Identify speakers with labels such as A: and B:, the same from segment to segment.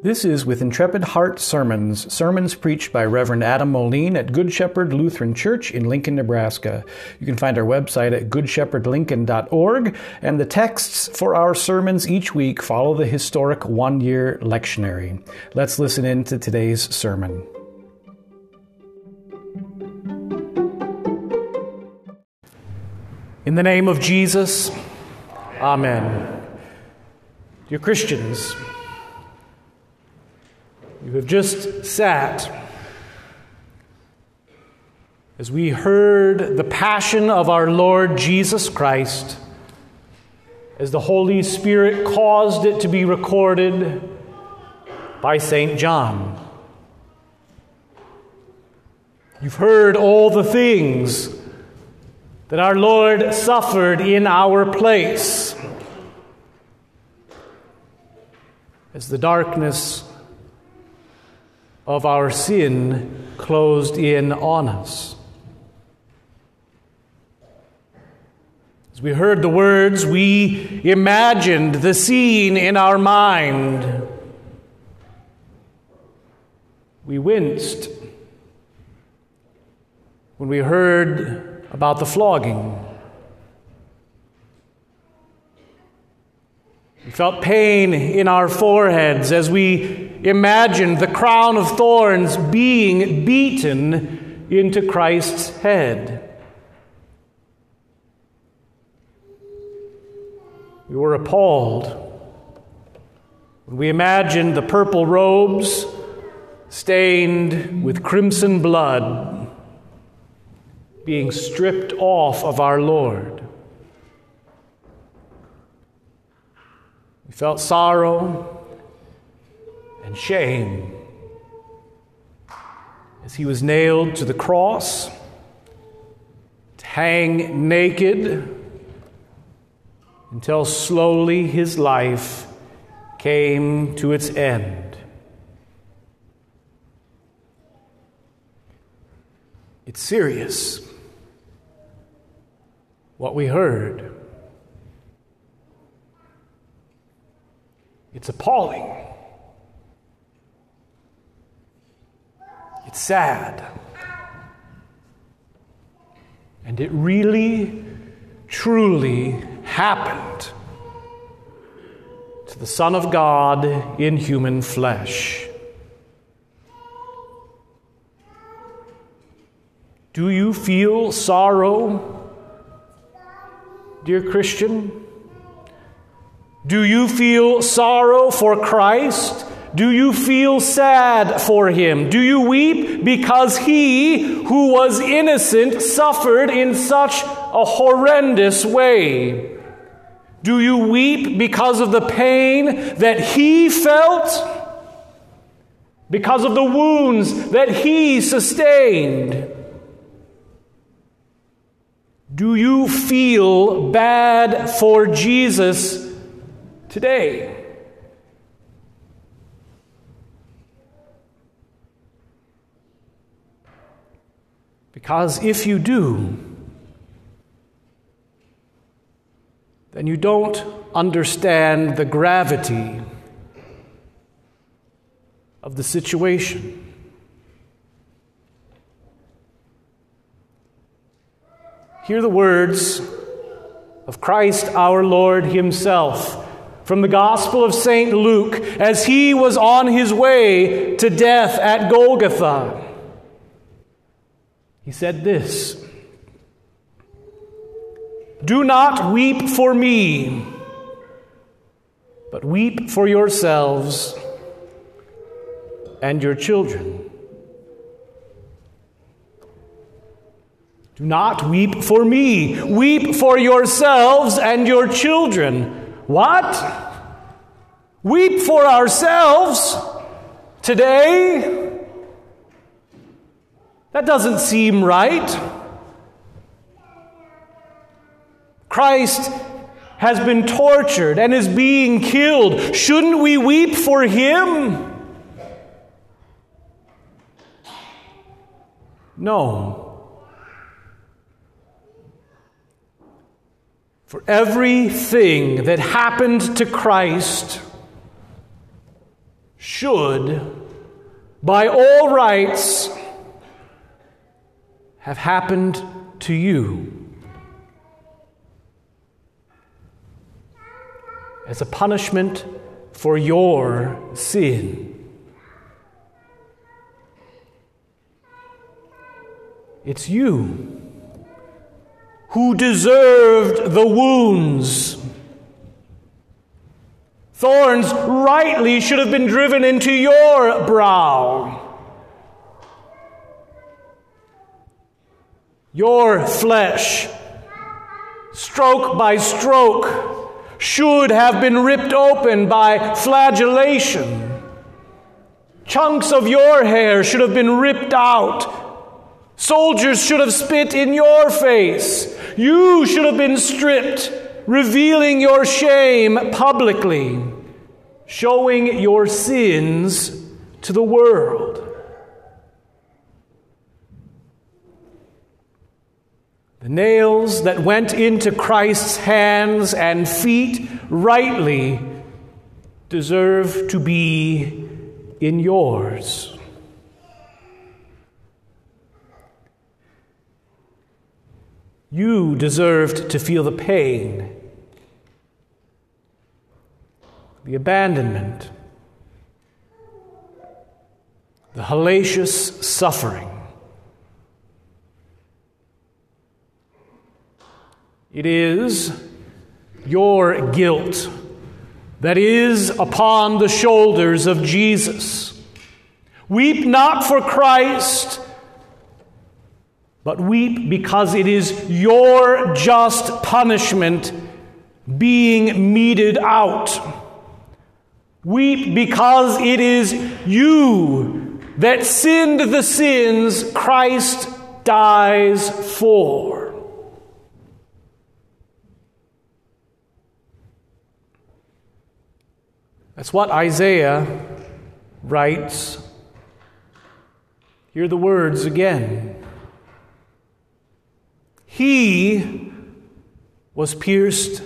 A: This is with Intrepid Heart Sermons, sermons preached by Reverend Adam Moline at Good Shepherd Lutheran Church in Lincoln, Nebraska. You can find our website at goodshepherdlincoln.org, and the texts for our sermons each week follow the historic one year lectionary. Let's listen in to today's sermon. In the name of Jesus, Amen. Dear Christians, you have just sat as we heard the passion of our Lord Jesus Christ, as the Holy Spirit caused it to be recorded by St. John. You've heard all the things that our Lord suffered in our place as the darkness of our sin closed in on us. As we heard the words, we imagined the scene in our mind. We winced when we heard about the flogging. We felt pain in our foreheads as we imagined the crown of thorns being beaten into Christ's head. We were appalled when we imagined the purple robes stained with crimson blood being stripped off of our Lord. We felt sorrow and shame as he was nailed to the cross, to hang naked until slowly his life came to its end. It's serious what we heard. It's appalling. It's sad. And it really, truly happened to the Son of God in human flesh. Do you feel sorrow, dear Christian? Do you feel sorrow for Christ? Do you feel sad for him? Do you weep because he, who was innocent, suffered in such a horrendous way? Do you weep because of the pain that he felt? Because of the wounds that he sustained? Do you feel bad for Jesus today. Because if you do, then you don't understand the gravity of the situation. Hear the words of Christ our Lord Himself from the Gospel of St. Luke as he was on his way to death at Golgotha. He said this Do not weep for me, but weep for yourselves and your children. Do not weep for me. Weep for yourselves and your children. What? Weep for ourselves today? That doesn't seem right. Christ has been tortured and is being killed. Shouldn't we weep for him? No. For everything that happened to Christ, should, by all rights, have happened to you. As a punishment for your sin. It's you who deserved the wounds. Thorns rightly should have been driven into your brow. Your flesh, stroke by stroke, should have been ripped open by flagellation. Chunks of your hair should have been ripped out. Soldiers should have spit in your face. You should have been stripped, revealing your shame publicly, showing your sins to the world. Nails that went into Christ's hands and feet rightly deserve to be in yours. You deserved to feel the pain, the abandonment, the hellacious suffering. It is your guilt that is upon the shoulders of Jesus. Weep not for Christ but weep because it is your just punishment being meted out. Weep because it is you that sinned the sins Christ dies for. That's what Isaiah writes. Hear the words again. He was pierced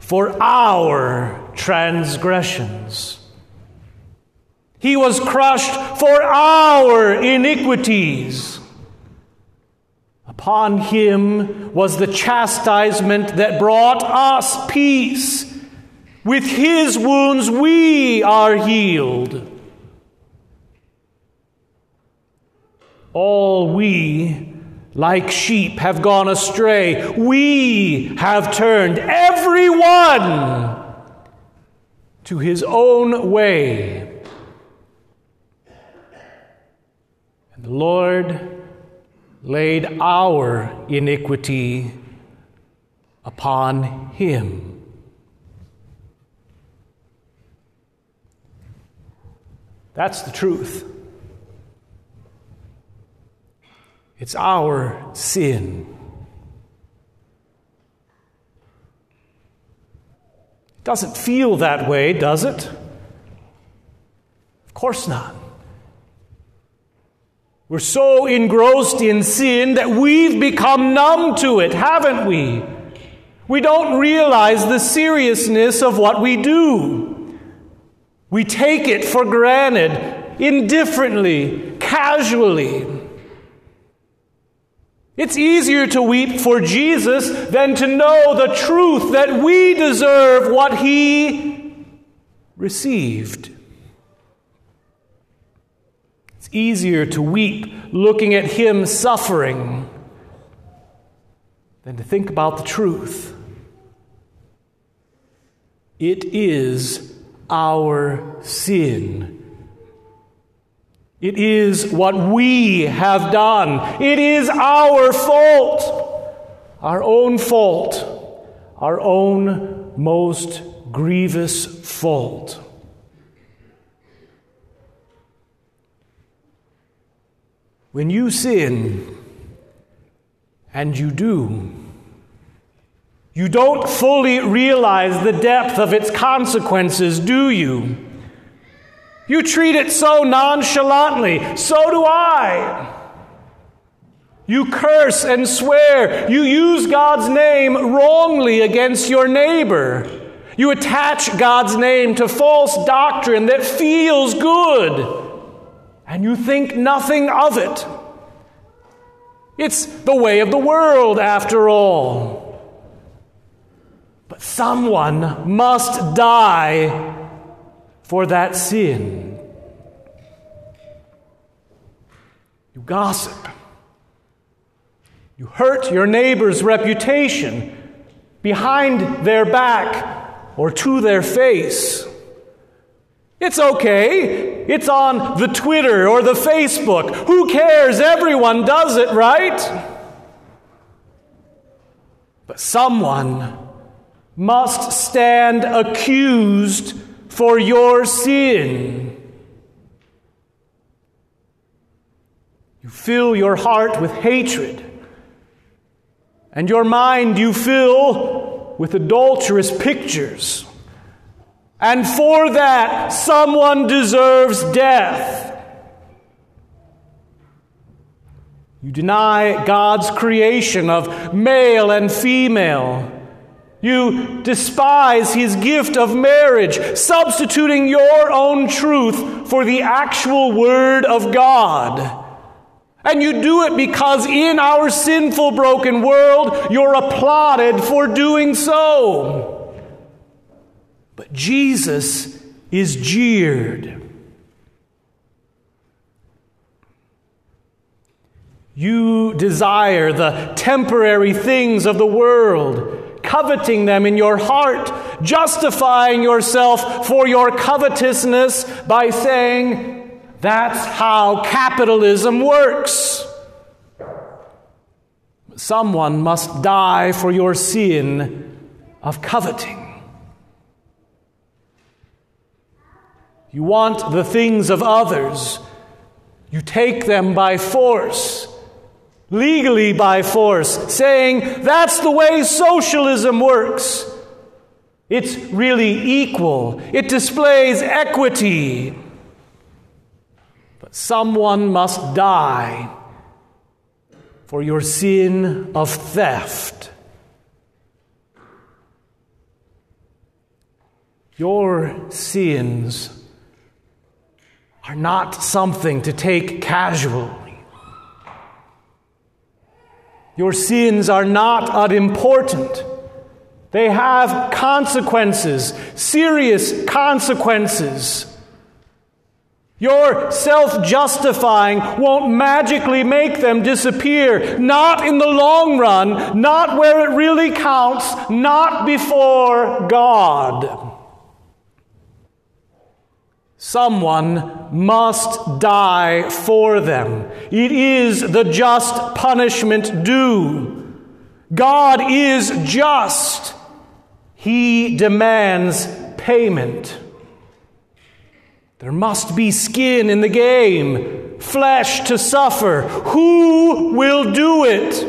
A: for our transgressions. He was crushed for our iniquities. Upon him was the chastisement that brought us peace. With his wounds we are healed. All we like sheep have gone astray. We have turned everyone to his own way. And the Lord laid our iniquity upon him. That's the truth. It's our sin. It doesn't feel that way, does it? Of course not. We're so engrossed in sin that we've become numb to it, haven't we? We don't realize the seriousness of what we do. We take it for granted, indifferently, casually. It's easier to weep for Jesus than to know the truth that we deserve what he received. It's easier to weep looking at him suffering than to think about the truth. It is our sin it is what we have done. It is our fault, our own fault, our own most grievous fault. When you sin, and you do, you don't fully realize the depth of its consequences, do you? You treat it so nonchalantly. So do I. You curse and swear. You use God's name wrongly against your neighbor. You attach God's name to false doctrine that feels good, and you think nothing of it. It's the way of the world, after all. But someone must die for that sin. You gossip. You hurt your neighbor's reputation behind their back or to their face. It's okay. It's on the Twitter or the Facebook. Who cares? Everyone does it, right? But someone must stand accused for your sin. You fill your heart with hatred, and your mind you fill with adulterous pictures. And for that, someone deserves death. You deny God's creation of male and female. You despise his gift of marriage, substituting your own truth for the actual word of God. And you do it because in our sinful, broken world, you're applauded for doing so. But Jesus is jeered. You desire the temporary things of the world, coveting them in your heart, justifying yourself for your covetousness by saying, That's how capitalism works. Someone must die for your sin of coveting. You want the things of others. You take them by force, legally by force, saying that's the way socialism works. It's really equal, it displays equity. But someone must die for your sin of theft. Your sins are not something to take casually. Your sins are not unimportant. They have consequences, serious consequences. Your self justifying won't magically make them disappear. Not in the long run, not where it really counts, not before God. Someone must die for them. It is the just punishment due. God is just. He demands payment. There must be skin in the game, flesh to suffer. Who will do it?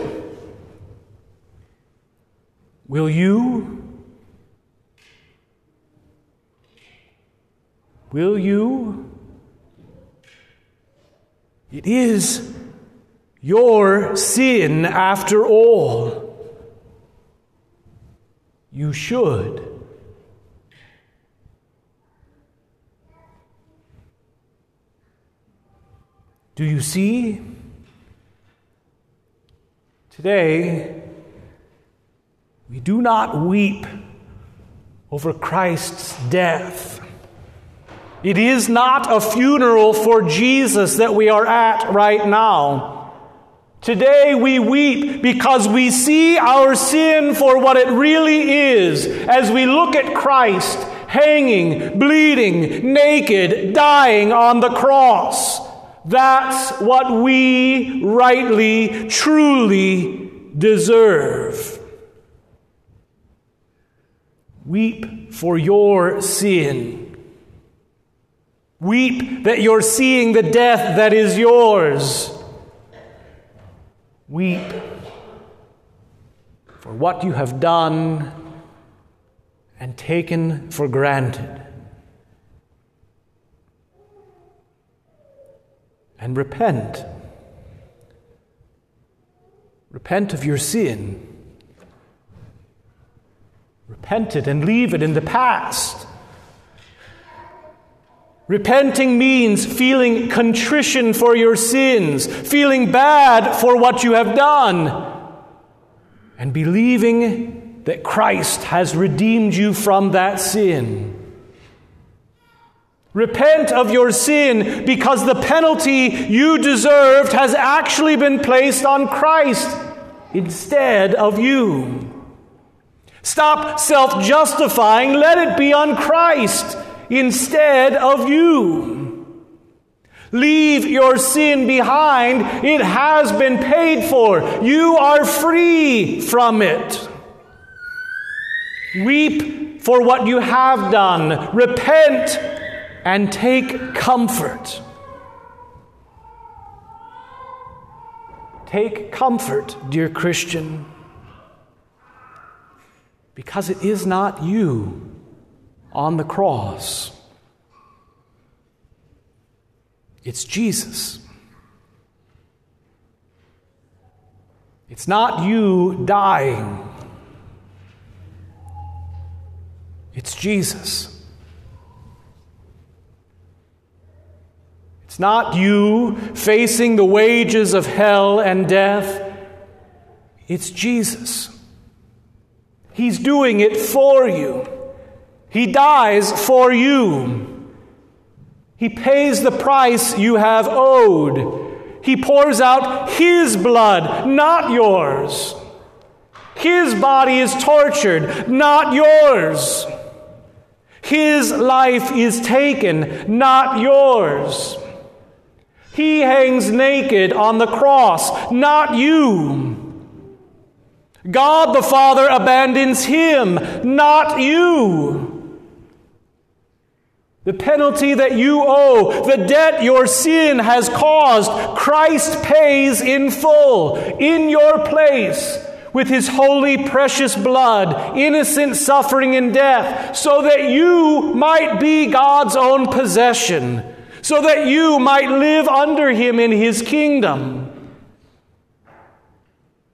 A: Will you? Will you? It is your sin after all. You should. Do you see? Today, we do not weep over Christ's death. It is not a funeral for Jesus that we are at right now. Today we weep because we see our sin for what it really is as we look at Christ hanging, bleeding, naked, dying on the cross. That's what we rightly, truly deserve. Weep for your sin. Weep that you're seeing the death that is yours. Weep for what you have done and taken for granted. And repent. Repent of your sin. Repent it and leave it in the past. Repenting means feeling contrition for your sins, feeling bad for what you have done, and believing that Christ has redeemed you from that sin. Repent of your sin because the penalty you deserved has actually been placed on Christ instead of you. Stop self justifying, let it be on Christ instead of you. Leave your sin behind. It has been paid for. You are free from it. Weep for what you have done. Repent and take comfort. Take comfort, dear Christian, because it is not you on the cross, it's Jesus. It's not you dying. It's Jesus. It's not you facing the wages of hell and death. It's Jesus. He's doing it for you. He dies for you. He pays the price you have owed. He pours out His blood, not yours. His body is tortured, not yours. His life is taken, not yours. He hangs naked on the cross, not you. God the Father abandons him, not you. The penalty that you owe, the debt your sin has caused, Christ pays in full, in your place, with his holy, precious blood, innocent suffering and death, so that you might be God's own possession so that you might live under him in his kingdom.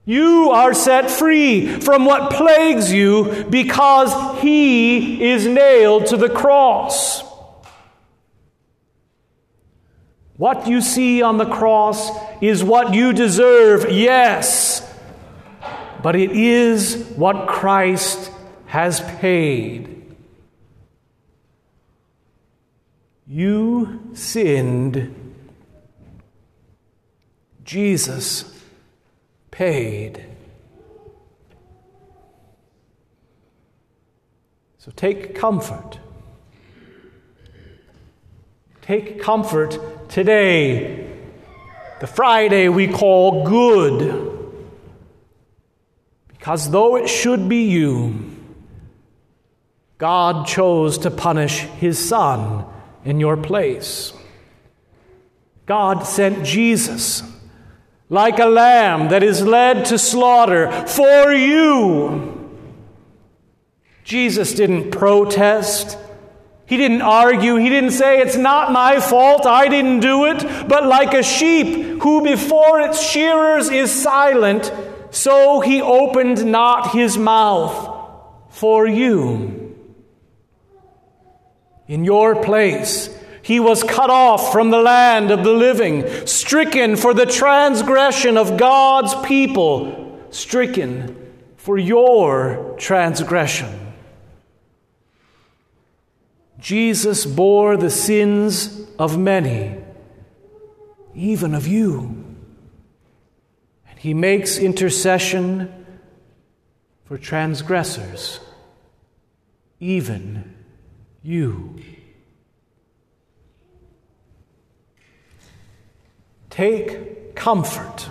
A: You are set free from what plagues you because he is nailed to the cross. What you see on the cross is what you deserve, yes, but it is what Christ has paid. You sinned. Jesus paid. So take comfort. Take comfort today, the Friday we call good. Because though it should be you, God chose to punish his Son in your place. God sent Jesus like a lamb that is led to slaughter for you. Jesus didn't protest. He didn't argue. He didn't say, It's not my fault. I didn't do it. But like a sheep who before its shearers is silent, so he opened not his mouth for you in your place. He was cut off from the land of the living, stricken for the transgression of God's people, stricken for your transgression. Jesus bore the sins of many, even of you. And he makes intercession for transgressors, even you. Take comfort,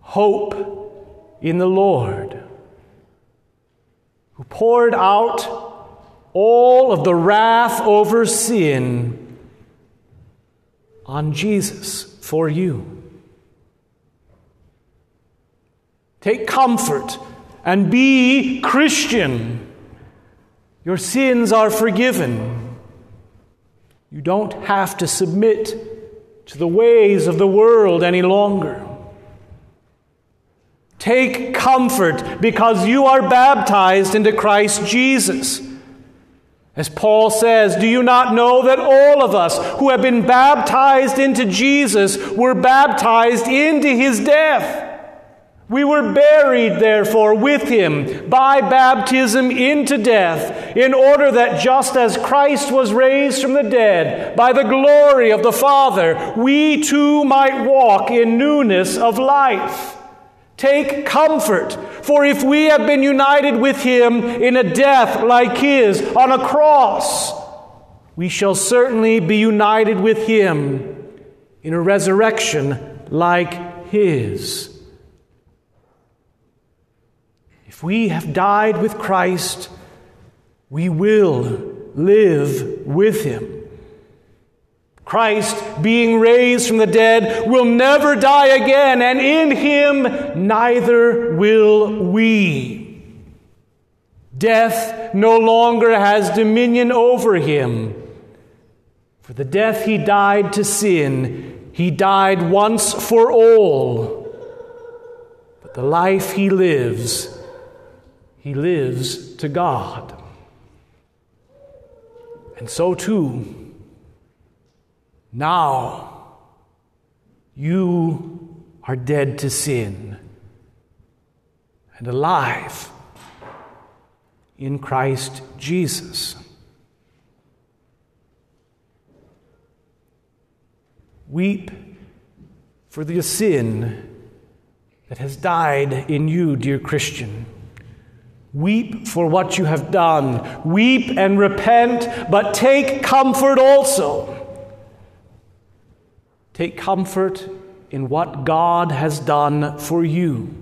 A: hope in the Lord, who poured out all of the wrath over sin on Jesus for you. Take comfort and be Christian. Your sins are forgiven. You don't have to submit to the ways of the world any longer. Take comfort because you are baptized into Christ Jesus. As Paul says, do you not know that all of us who have been baptized into Jesus were baptized into his death? We were buried, therefore, with him by baptism into death, in order that just as Christ was raised from the dead by the glory of the Father, we too might walk in newness of life. Take comfort, for if we have been united with him in a death like his on a cross, we shall certainly be united with him in a resurrection like his. If we have died with Christ, we will live with him. Christ, being raised from the dead, will never die again, and in him neither will we. Death no longer has dominion over him. For the death he died to sin, he died once for all. But the life he lives, he lives to God. And so too, now you are dead to sin and alive in Christ Jesus. Weep for the sin that has died in you, dear Christian. Weep for what you have done. Weep and repent, but take comfort also Take comfort in what God has done for you.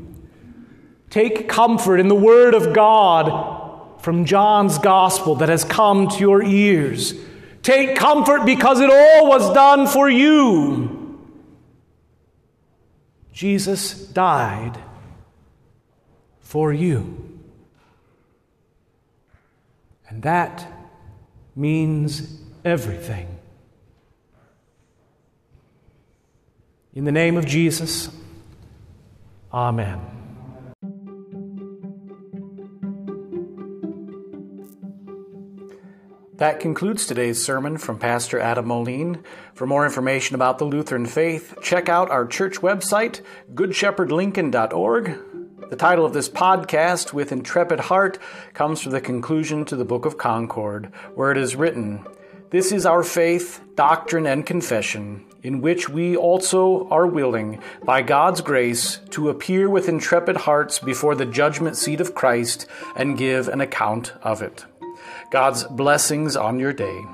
A: Take comfort in the Word of God from John's Gospel that has come to your ears. Take comfort because it all was done for you. Jesus died for you. And that means everything. In the name of Jesus, Amen. That concludes today's sermon from Pastor Adam Moline. For more information about the Lutheran faith, check out our church website, goodshepherdlincoln.org. The title of this podcast, With Intrepid Heart, comes from the conclusion to the Book of Concord, where it is written, This is our faith, doctrine, and confession in which we also are willing, by God's grace, to appear with intrepid hearts before the judgment seat of Christ and give an account of it. God's blessings on your day.